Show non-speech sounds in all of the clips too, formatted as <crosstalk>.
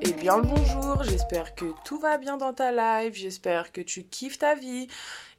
Eh bien le bonjour, j'espère que tout va bien dans ta live, j'espère que tu kiffes ta vie.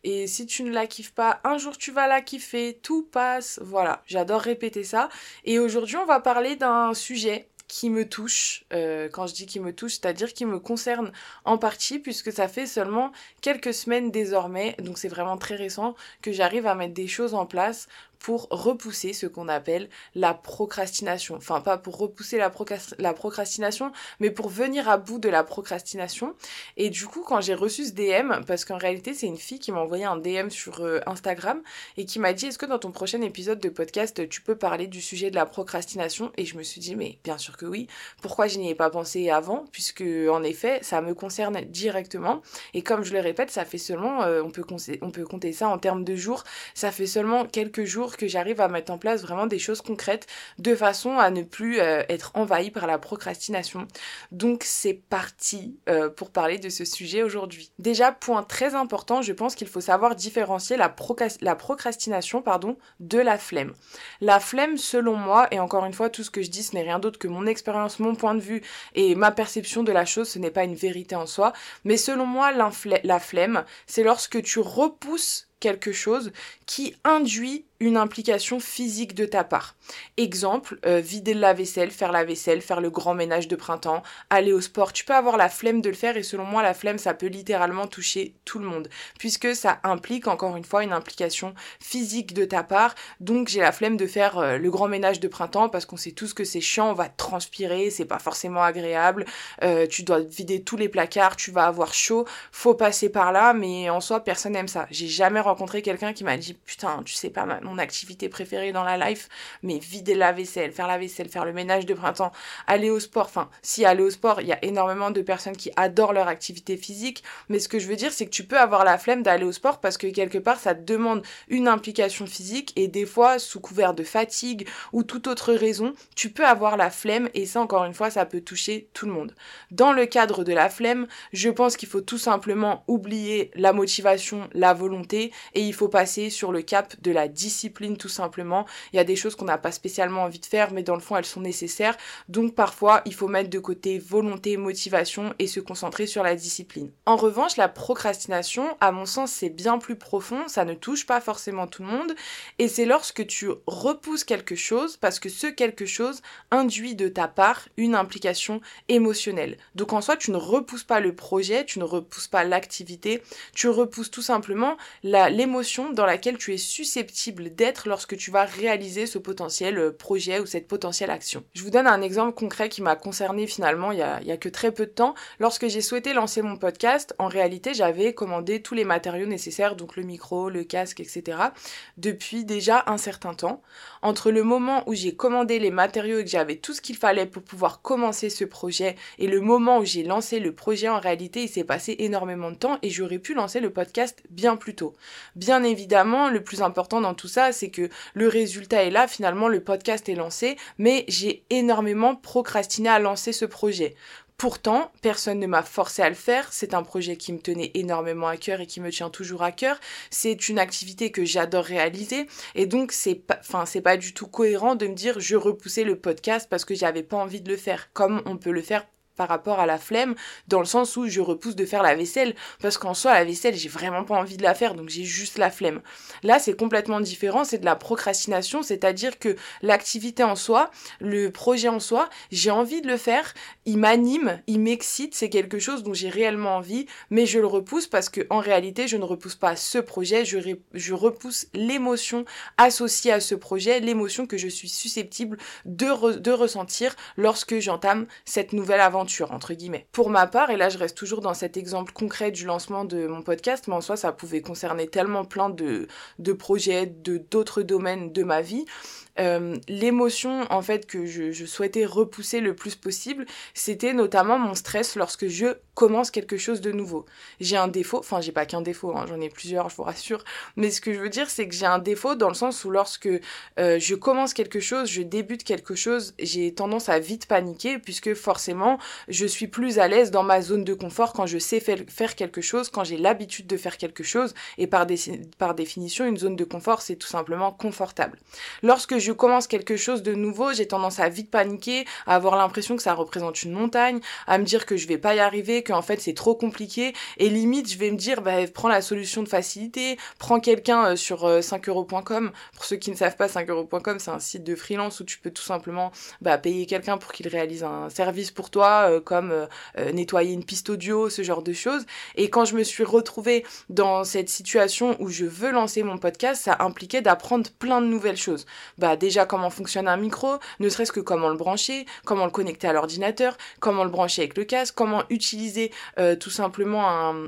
Et si tu ne la kiffes pas, un jour tu vas la kiffer, tout passe. Voilà, j'adore répéter ça. Et aujourd'hui on va parler d'un sujet qui me touche. Euh, quand je dis qui me touche, c'est-à-dire qui me concerne en partie, puisque ça fait seulement quelques semaines désormais, donc c'est vraiment très récent, que j'arrive à mettre des choses en place pour repousser ce qu'on appelle la procrastination. Enfin, pas pour repousser la, la, procrastination, mais pour venir à bout de la procrastination. Et du coup, quand j'ai reçu ce DM, parce qu'en réalité, c'est une fille qui m'a envoyé un DM sur euh, Instagram et qui m'a dit Est-ce que dans ton prochain épisode de podcast, tu peux parler du sujet de la procrastination? Et je me suis dit Mais bien sûr que oui. Pourquoi je n'y ai pas pensé avant? Puisque, en effet, ça me concerne directement. Et comme je le répète, ça fait seulement, euh, on, peut on peut compter ça en termes de jours, ça fait seulement quelques jours que j'arrive à mettre en place vraiment des choses concrètes de façon à ne plus euh, être envahi par la procrastination. Donc c'est parti euh, pour parler de ce sujet aujourd'hui. Déjà, point très important, je pense qu'il faut savoir différencier la, procrastination pardon, de la flemme. La flemme, selon moi, et encore une fois, tout ce que je dis, ce n'est rien d'autre que mon expérience, mon point de vue et ma perception de la chose, ce n'est pas une vérité en soi, mais selon moi, la flemme, c'est lorsque tu repousses quelque chose qui induit une implication physique de ta part. Exemple, euh, vider la vaisselle, faire la vaisselle, faire le grand ménage de printemps, aller au sport. Tu peux avoir la flemme de le faire et selon moi, la flemme, ça peut littéralement toucher tout le monde puisque ça implique encore une fois une implication physique de ta part. Donc j'ai la flemme de faire euh, le grand ménage de printemps parce qu'on sait tous que c'est chiant, on va transpirer, c'est pas forcément agréable. Euh, tu dois vider tous les placards, tu vas avoir chaud, faut passer par là, mais en soi, personne n'aime ça. J'ai jamais rencontré quelqu'un qui m'a dit putain, tu sais pas mon activité préférée dans la life, mais vider la vaisselle, faire la vaisselle, faire le ménage de printemps, aller au sport. Enfin, si aller au sport, il y a énormément de personnes qui adorent leur activité physique, mais ce que je veux dire, c'est que tu peux avoir la flemme d'aller au sport parce que quelque part, ça demande une implication physique et des fois, sous couvert de fatigue ou toute autre raison, tu peux avoir la flemme et ça, encore une fois, ça peut toucher tout le monde. Dans le cadre de la flemme, je pense qu'il faut tout simplement oublier la motivation, la volonté et il faut passer sur le cap de la discipline tout simplement. Il y a des choses qu'on n'a pas spécialement envie de faire, mais dans le fond, elles sont nécessaires. Donc parfois, il faut mettre de côté volonté, motivation et se concentrer sur la discipline. En revanche, la procrastination, à mon sens, c'est bien plus profond. Ça ne touche pas forcément tout le monde. Et c'est lorsque tu repousses quelque chose parce que ce quelque chose induit de ta part une implication émotionnelle. Donc en soi, tu ne repousses pas le projet, tu ne repousses pas l'activité, tu repousses tout simplement l'émotion dans laquelle tu es susceptible d'être lorsque tu vas réaliser ce potentiel euh, projet ou cette potentielle action. Je vous donne un exemple concret qui m'a concerné finalement il y, a, a que très peu de temps. Lorsque j'ai souhaité lancer mon podcast, en réalité j'avais commandé tous les matériaux nécessaires, donc le micro, le casque, etc. depuis déjà un certain temps. Entre le moment où j'ai commandé les matériaux et que j'avais tout ce qu'il fallait pour pouvoir commencer ce projet et le moment où j'ai lancé le projet, en réalité il s'est passé énormément de temps et j'aurais pu lancer le podcast bien plus tôt. Bien évidemment, le plus important dans tout ça, c'est que le résultat est là, finalement le podcast est lancé, mais j'ai énormément procrastiné à lancer ce projet. Pourtant, personne ne m'a forcé à le faire. C'est un projet qui me tenait énormément à cœur et qui me tient toujours à cœur. C'est une activité que j'adore réaliser. Et donc, c'est pas, enfin, c'est pas du tout cohérent de me dire je repoussais le podcast parce que j'avais pas envie de le faire. Comme on peut le faire par rapport à la flemme, dans le sens où je repousse de faire la vaisselle, parce qu'en soi, la vaisselle, j'ai vraiment pas envie de la faire, donc j'ai juste la flemme. Là, c'est complètement différent, c'est de la procrastination, c'est-à-dire que l'activité en soi, le projet en soi, j'ai envie de le faire, il m'anime, il m'excite, c'est quelque chose dont j'ai réellement envie, mais je le repousse parce que en réalité, je ne repousse pas ce projet, je, je repousse l'émotion associée à ce projet, l'émotion que je suis susceptible de, de ressentir lorsque j'entame cette nouvelle aventure Pour ma part, et là je reste toujours dans cet exemple concret du lancement de mon podcast, mais en soi ça pouvait concerner tellement plein de, de projets, de d'autres domaines de ma vie, euh, l'émotion en fait que je, souhaitais repousser le plus possible, c'était notamment mon stress lorsque je commence quelque chose de nouveau. J'ai un défaut, enfin j'ai pas qu'un défaut, hein, j'en ai plusieurs, je vous rassure, mais ce que je veux dire c'est que j'ai un défaut dans le sens où lorsque euh, je commence quelque chose, je débute quelque chose, j'ai tendance à vite paniquer puisque forcément je suis plus à l'aise dans ma zone de confort quand je sais faire quelque chose, quand j'ai l'habitude de faire quelque chose et par, définition une zone de confort c'est tout simplement confortable. Lorsque commence quelque chose de nouveau, j'ai tendance à vite paniquer, à avoir l'impression que ça représente une montagne, à me dire que je vais pas y arriver, qu'en fait c'est trop compliqué, et limite je vais me dire, bah, prends la solution de facilité, prends quelqu'un euh, sur 5euros.com. Pour ceux qui ne savent pas, 5euros.com c'est un site de freelance où tu peux tout simplement bah, payer quelqu'un pour qu'il réalise un service pour toi, euh, comme euh, nettoyer une piste audio, ce genre de choses. Et quand je me suis retrouvée dans cette situation où je veux lancer mon podcast, ça impliquait d'apprendre plein de nouvelles choses. Bah déjà comment fonctionne un micro, ne serait-ce que comment le brancher, comment le connecter à l'ordinateur, comment le brancher avec le casque, comment utiliser euh, tout simplement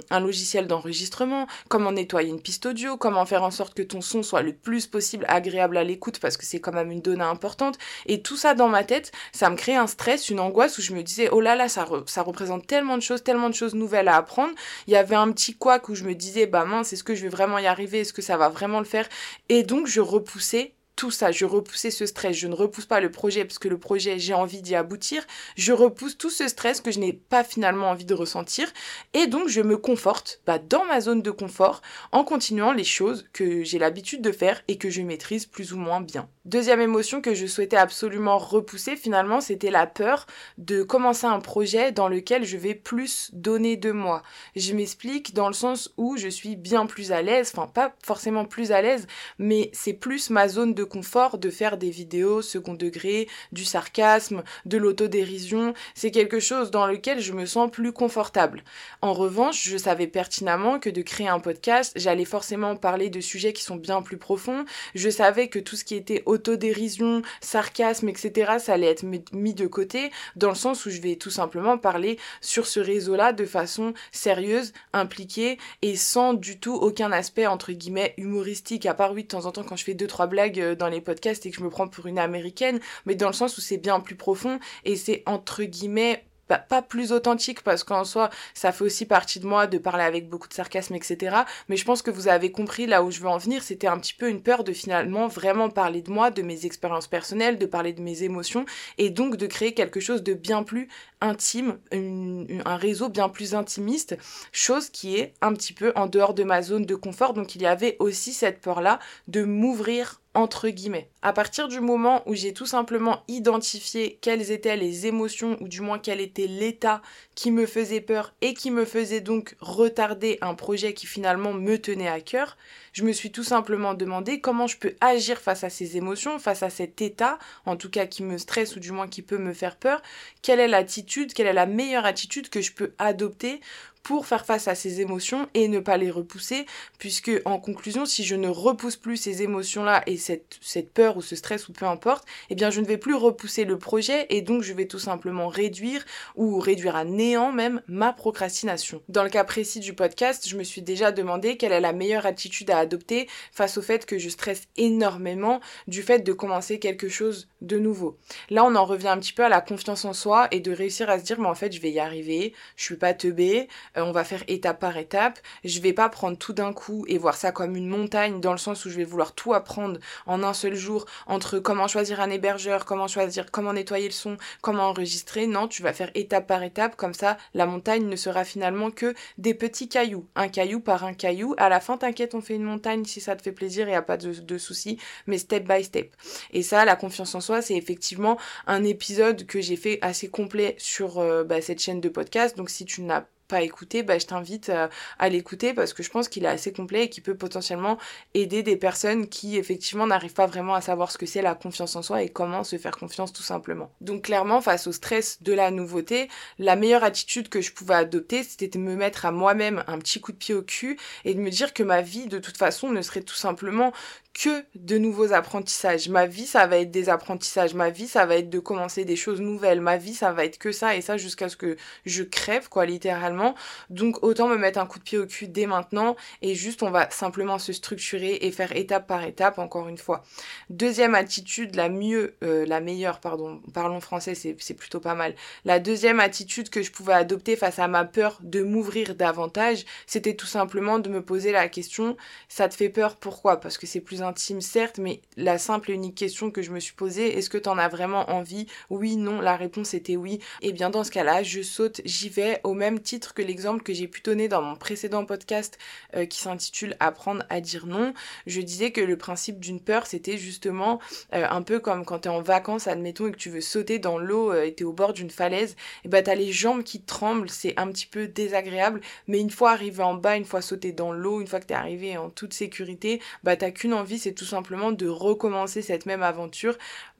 un, logiciel d'enregistrement, comment nettoyer une piste audio, comment faire en sorte que ton son soit le plus possible agréable à l'écoute parce que c'est quand même une donnée importante. Et tout ça dans ma tête, ça me crée un stress, une angoisse où je me disais oh là là ça, ça représente tellement de choses, tellement de choses nouvelles à apprendre. Il y avait un petit couac où je me disais bah mince est-ce que je vais vraiment y arriver, est-ce que ça va vraiment le faire? Et donc je repoussais tout ça, je repoussais ce stress, je ne repousse pas le projet parce que le projet, j'ai envie d'y aboutir, je repousse tout ce stress que je n'ai pas finalement envie de ressentir et donc je me conforte bah, dans ma zone de confort en continuant les choses que j'ai l'habitude de faire et que je maîtrise plus ou moins bien. Deuxième émotion que je souhaitais absolument repousser finalement, c'était la peur de commencer un projet dans lequel je vais plus donner de moi. Je m'explique dans le sens où je suis bien plus à l'aise, enfin pas forcément plus à l'aise, mais c'est plus ma zone de confort de faire des vidéos second degré, du sarcasme, de l'autodérision. C'est quelque chose dans lequel je me sens plus confortable. En revanche, je savais pertinemment que de créer un podcast, j'allais forcément parler de sujets qui sont bien plus profonds. Je savais que tout ce qui était autodérision, sarcasme, etc., ça allait être mis de côté dans le sens où je vais tout simplement parler sur ce réseau-là de façon sérieuse, impliquée et sans du tout aucun aspect entre guillemets humoristique à part oui de temps en temps quand je fais deux trois blagues euh, dans les podcasts et que je me prends pour une américaine, mais dans le sens où c'est bien plus profond et c'est entre guillemets pas plus authentique parce qu'en soi ça fait aussi partie de moi de parler avec beaucoup de sarcasme etc mais je pense que vous avez compris là où je veux en venir. C'était un petit peu une peur de finalement vraiment parler de moi de mes expériences personnelles de parler de mes émotions et donc de créer quelque chose de bien plus intime un réseau bien plus intimiste chose qui est un petit peu en dehors de ma zone de confort. Donc il y avait aussi cette peur là de m'ouvrir entre guillemets. À partir du moment où j'ai tout simplement identifié quelles étaient les émotions ou du moins quel était l'état qui me faisait peur et qui me faisait donc retarder un projet qui finalement me tenait à cœur, je me suis tout simplement demandé comment je peux agir face à ces émotions, face à cet état, en tout cas qui me stresse ou du moins qui peut me faire peur, quelle est l'attitude, quelle est la meilleure attitude que je peux adopter pour faire face à ces émotions et ne pas les repousser, puisque en conclusion, si je ne repousse plus ces émotions-là et cette, peur ou ce stress ou peu importe, eh bien je ne vais plus repousser le projet et donc je vais tout simplement réduire ou réduire à néant même ma procrastination. Dans le cas précis du podcast, je me suis déjà demandé quelle est la meilleure attitude à adopter face au fait que je stresse énormément du fait de commencer quelque chose de nouveau. Là, on en revient un petit peu à la confiance en soi et de réussir à se dire mais en fait, je vais y arriver, je suis pas teubée, euh, on va faire étape par étape. Je vais pas prendre tout d'un coup et voir ça comme une montagne dans le sens où je vais vouloir tout apprendre en un seul jour entre comment choisir un hébergeur, comment choisir, comment nettoyer le son, comment enregistrer. Non, tu vas faire étape par étape comme ça. La montagne ne sera finalement que des petits cailloux, un caillou par un caillou. À la fin, t'inquiète, on fait une montagne si ça te fait plaisir, il y a pas de, de soucis, mais step by step. Et ça, la confiance en soi, c'est effectivement un épisode que j'ai fait assez complet sur euh, bah, cette chaîne de podcast. Donc si tu n'as pas écouté, bah, je t'invite euh, à, l'écouter parce que je pense qu'il est assez complet et qu'il peut potentiellement aider des personnes qui effectivement n'arrivent pas vraiment à savoir ce que c'est la confiance en soi et comment se faire confiance tout simplement. Donc clairement, face au stress de la nouveauté, la meilleure attitude que je pouvais adopter, c'était de me mettre à moi-même un petit coup de pied au cul et de me dire que ma vie, de toute façon, ne serait tout simplement que de nouveaux apprentissages. Ma vie, ça va être des apprentissages. Ma vie, ça va être de commencer des choses nouvelles. Ma vie, ça va être que ça et ça jusqu'à ce que je crève, quoi, littéralement. Donc, autant me mettre un coup de pied au cul dès maintenant et juste, on va simplement se structurer et faire étape par étape, encore une fois. Deuxième attitude, la mieux, euh, la meilleure, pardon, parlons français, c'est plutôt pas mal. La deuxième attitude que je pouvais adopter face à ma peur de m'ouvrir davantage, c'était tout simplement de me poser la question, ça te fait peur, pourquoi? Parce que c'est plus intime, certes, mais la simple et unique question que je me suis posée, est-ce que tu en as vraiment envie? Oui, non, la réponse était oui. Et eh bien dans ce cas-là, je saute, j'y vais, au même titre que l'exemple que j'ai pu donner dans mon précédent podcast euh, qui s'intitule Apprendre à dire non. Je disais que le principe d'une peur, c'était justement euh, un peu comme quand tu es en vacances, admettons, et que tu veux sauter dans l'eau et tu es au bord d'une falaise, et bah t'as les jambes qui tremblent, c'est un petit peu désagréable, mais une fois arrivé en bas, une fois sauté dans l'eau, une fois que t'es arrivé en toute sécurité, bah t'as qu'une envie, c'est tout simplement de recommencer cette même aventure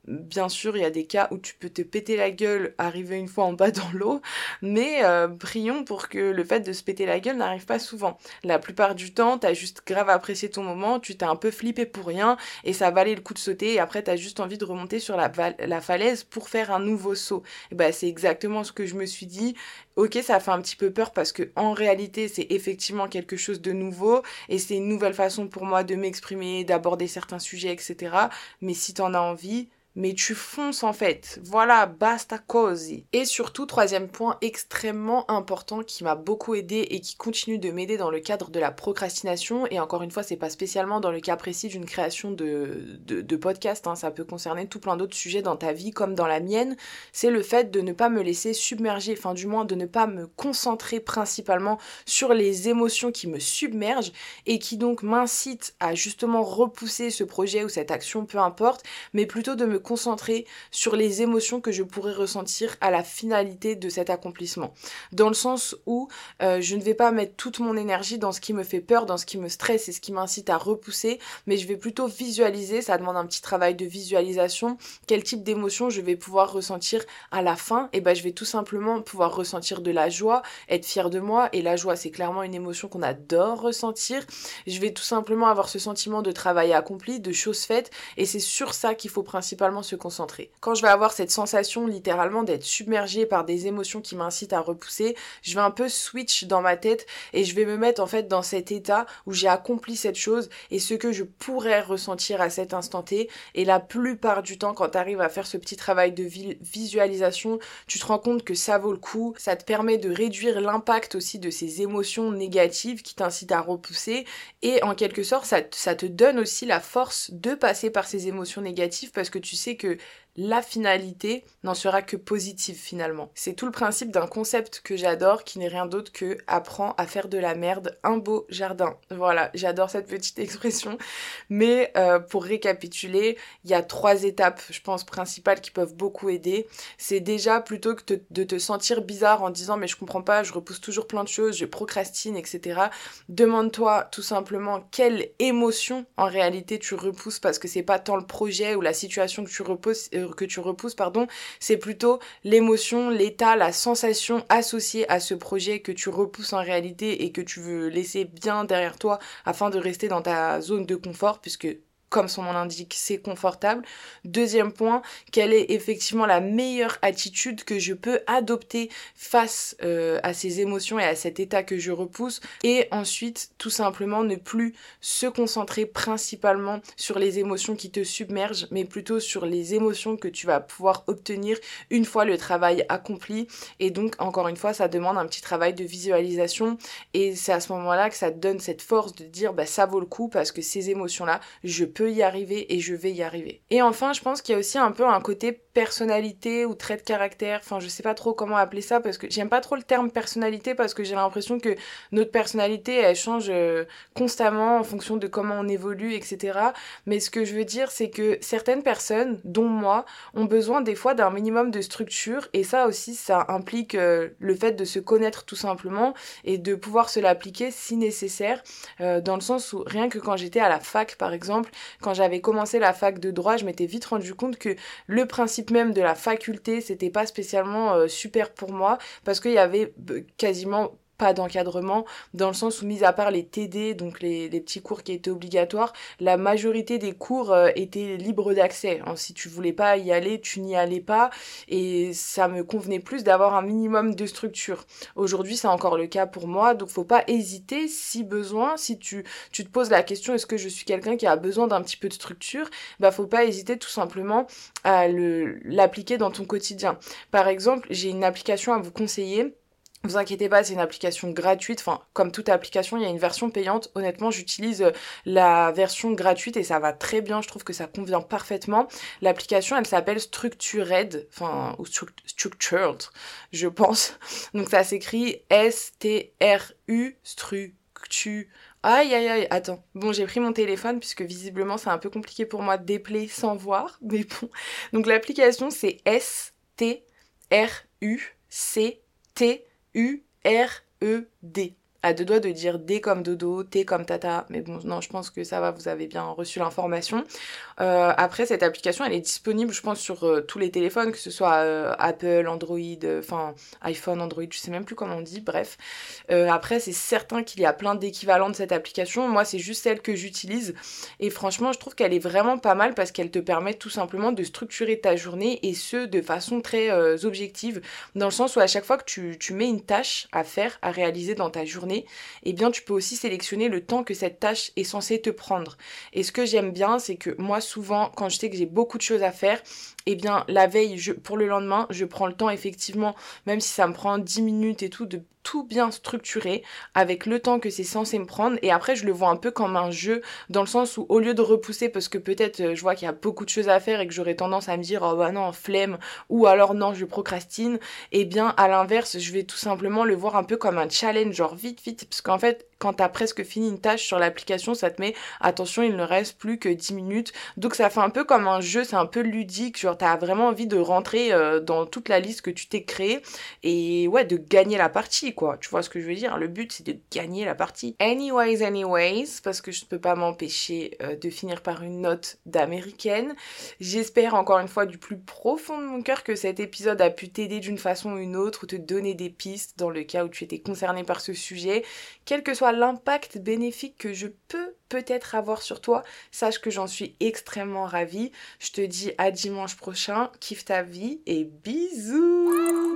Bien sûr, il y a des cas où tu peux te péter la gueule, arriver une fois en bas dans l'eau, mais euh, prions pour que le fait de se péter la gueule n'arrive pas souvent. La plupart du temps, t'as juste grave apprécié ton moment, tu t'es un peu flippé pour rien, et ça valait le coup de sauter, et après t'as juste envie de remonter sur la, la falaise pour faire un nouveau saut. Et bah c'est exactement ce que je me suis dit. Ok, ça fait un petit peu peur parce que en réalité, c'est effectivement quelque chose de nouveau, et c'est une nouvelle façon pour moi de m'exprimer, d'aborder certains sujets, etc. Mais si t'en as envie, mais tu fonces en fait. Voilà, basta cosy. Et surtout, troisième point extrêmement important qui m'a beaucoup aidé et qui continue de m'aider dans le cadre de la procrastination. Et encore une fois, c'est pas spécialement dans le cas précis d'une création de, de, podcast, hein. ça peut concerner tout plein d'autres sujets dans ta vie comme dans la mienne. C'est le fait de ne pas me laisser submerger, enfin du moins de ne pas me concentrer principalement sur les émotions qui me submergent et qui donc m'incitent à justement repousser ce projet ou cette action, peu importe, mais plutôt de me concentrer sur les émotions que je pourrais ressentir à la finalité de cet accomplissement. Dans le sens où euh, je ne vais pas mettre toute mon énergie dans ce qui me fait peur, dans ce qui me stresse et ce qui m'incite à repousser, mais je vais plutôt visualiser, ça demande un petit travail de visualisation, quel type d'émotion je vais pouvoir ressentir à la fin. Et ben je vais tout simplement pouvoir ressentir de la joie, être fier de moi, et la joie c'est clairement une émotion qu'on adore ressentir. Je vais tout simplement avoir ce sentiment de travail accompli, de choses faites, et c'est sur ça qu'il faut principalement se concentrer. Quand je vais avoir cette sensation littéralement d'être submergée par des émotions qui m'incitent à repousser, je vais un peu switch dans ma tête et je vais me mettre en fait dans cet état où j'ai accompli cette chose et ce que je pourrais ressentir à cet instant T. Et la plupart du temps, quand tu arrives à faire ce petit travail de visualisation, tu te rends compte que ça vaut le coup. Ça te permet de réduire l'impact aussi de ces émotions négatives qui t'incitent à repousser et en quelque sorte, ça, te donne aussi la force de passer par ces émotions négatives parce que tu sais que la finalité n'en sera que positive finalement. C'est tout le principe d'un concept que j'adore qui n'est rien d'autre que apprends à faire de la merde un beau jardin. Voilà, j'adore cette petite <laughs> expression. Mais euh, pour récapituler, il y a trois étapes, je pense, principales qui peuvent beaucoup aider. C'est déjà plutôt que de te sentir bizarre en disant mais je comprends pas, je repousse toujours plein de choses, je procrastine, etc. Demande-toi tout simplement quelle émotion en réalité tu repousses parce que c'est pas tant le projet ou la situation que tu reposes, euh, que tu repousses, pardon, c'est plutôt l'émotion, l'état, la sensation associée à ce projet que tu repousses en réalité et que tu veux laisser bien derrière toi afin de rester dans ta zone de confort puisque comme son nom l'indique, c'est confortable. Deuxième point, quelle est effectivement la meilleure attitude que je peux adopter face euh, à ces émotions et à cet état que je repousse? Et ensuite, tout simplement, ne plus se concentrer principalement sur les émotions qui te submergent, mais plutôt sur les émotions que tu vas pouvoir obtenir une fois le travail accompli. Et donc, encore une fois, ça demande un petit travail de visualisation. Et c'est à ce moment-là que ça te donne cette force de dire, bah, ça vaut le coup parce que ces émotions-là, je peux y arriver et je vais y arriver. Et enfin, je pense qu'il y a aussi un peu un côté personnalité ou trait de caractère, enfin je sais pas trop comment appeler ça parce que j'aime pas trop le terme personnalité parce que j'ai l'impression que notre personnalité elle change euh, constamment en fonction de comment on évolue, etc. Mais ce que je veux dire c'est que certaines personnes, dont moi, ont besoin des fois d'un minimum de structure et ça aussi ça implique euh, le fait de se connaître tout simplement et de pouvoir se l'appliquer si nécessaire, euh, dans le sens où rien que quand j'étais à la fac par exemple, quand j'avais commencé la fac de droit, je m'étais vite rendu compte que le principe même de la faculté, c'était pas spécialement euh, super pour moi parce qu'il y avait euh, quasiment pas d'encadrement, dans le sens où, mis à part les TD, donc les, petits cours qui étaient obligatoires, la majorité des cours euh, étaient libres d'accès. Hein, si tu voulais pas y aller, tu n'y allais pas, et ça me convenait plus d'avoir un minimum de structure. Aujourd'hui, c'est encore le cas pour moi, donc faut pas hésiter, si besoin, si tu, tu te poses la question, est-ce que je suis quelqu'un qui a besoin d'un petit peu de structure, bah faut pas hésiter tout simplement à l'appliquer dans ton quotidien. Par exemple, j'ai une application à vous conseiller vous inquiétez pas, c'est une application gratuite. Enfin, comme toute application, il y a une version payante. Honnêtement, j'utilise euh, la version gratuite et ça va très bien. Je trouve que ça convient parfaitement. L'application, elle s'appelle Structured, enfin, ou Structured, je pense. Donc ça s'écrit S-T-R-U, Structu. Aïe aïe aïe, attends. Bon, j'ai pris mon téléphone puisque visiblement c'est un peu compliqué pour moi de déplayer sans voir. <laughs> Mais bon. Donc l'application c'est S-T-R-U-C-T. U-R-E-D à deux doigts de dire D comme dodo, T comme tata, mais bon, non, je pense que ça va, vous avez bien reçu l'information. Euh, après, cette application, elle est disponible, je pense, sur euh, tous les téléphones, que ce soit euh, Apple, Android, enfin iPhone, Android, je sais même plus comment on dit, bref. après, c'est certain qu'il y a plein d'équivalents de cette application. Moi, c'est juste celle que j'utilise, et franchement, je trouve qu'elle est vraiment pas mal parce qu'elle te permet tout simplement de structurer ta journée, et ce, de façon très objective, dans le sens où à chaque fois que tu, tu mets une tâche à faire, à réaliser dans ta journée, eh bien tu peux aussi sélectionner le temps que cette tâche est censée te prendre. Et ce que j'aime bien, c'est que moi souvent, quand je sais que j'ai beaucoup de choses à faire, eh bien la veille, pour le lendemain, je prends le temps effectivement, même si ça me prend 10 minutes et tout, de tout bien structuré avec le temps que c'est censé me prendre. Et après je le vois un peu comme un jeu dans le sens où au lieu de repousser parce que peut-être euh, je vois qu'il y a beaucoup de choses à faire et que j'aurais tendance à me dire oh bah non flemme ou alors non je procrastine et eh bien à l'inverse je vais tout simplement le voir un peu comme un challenge genre vite vite parce qu'en fait quand t'as presque fini une tâche sur l'application, ça te met attention, il ne reste plus que 10 minutes. Donc ça fait un peu comme un jeu, c'est un peu ludique, genre t'as vraiment envie de rentrer euh, dans toute la liste que tu t'es créée et ouais, de gagner la partie quoi. Tu vois ce que je veux dire? Le but c'est de gagner la partie. Anyways, anyways, parce que je ne peux pas m'empêcher euh, de finir par une note d'américaine. J'espère encore une fois du plus profond de mon cœur que cet épisode a pu t'aider d'une façon ou une autre ou te donner des pistes dans le cas où tu étais concerné par ce sujet. Quel que l'impact bénéfique que je peux peut-être avoir sur toi, sache que j'en suis extrêmement ravie. Je te dis à dimanche prochain, kiffe ta vie et bisous